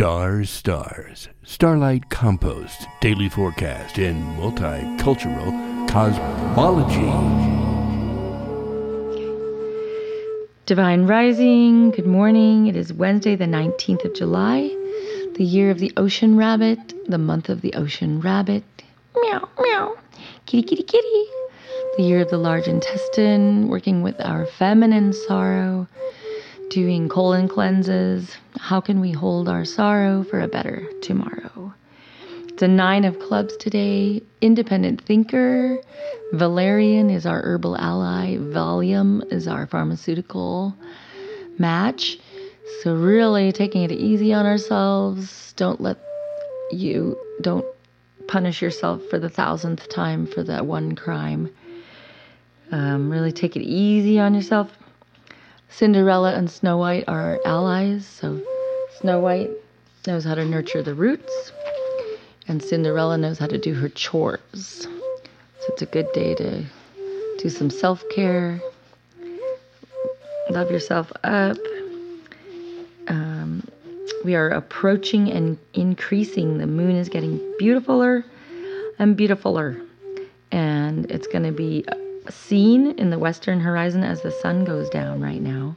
Stars, stars, starlight compost, daily forecast, and multicultural cosmology. Divine Rising, good morning. It is Wednesday, the 19th of July, the year of the ocean rabbit, the month of the ocean rabbit. Meow, meow. Kitty, kitty, kitty. The year of the large intestine, working with our feminine sorrow, doing colon cleanses. How can we hold our sorrow for a better tomorrow? It's a nine of clubs today. Independent thinker. Valerian is our herbal ally. Valium is our pharmaceutical match. So, really taking it easy on ourselves. Don't let you, don't punish yourself for the thousandth time for that one crime. Um, really take it easy on yourself. Cinderella and Snow White are allies. So Snow White knows how to nurture the roots, and Cinderella knows how to do her chores. So it's a good day to do some self care, love yourself up. Um, we are approaching and increasing. The moon is getting beautifuler and beautifuler, and it's going to be seen in the western horizon as the sun goes down right now.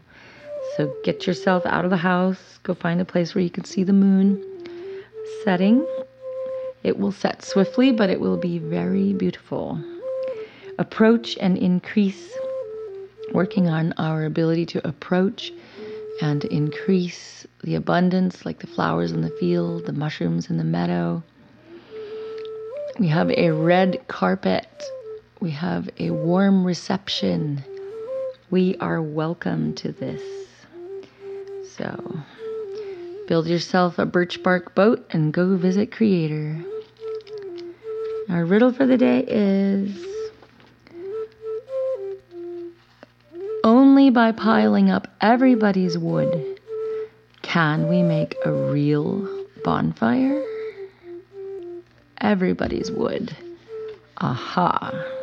So get yourself out of the house, go find a place where you can see the moon setting. It will set swiftly, but it will be very beautiful. Approach and increase, working on our ability to approach and increase the abundance, like the flowers in the field, the mushrooms in the meadow. We have a red carpet we have a warm reception. We are welcome to this. So, build yourself a birch bark boat and go visit Creator. Our riddle for the day is Only by piling up everybody's wood can we make a real bonfire. Everybody's wood. Aha.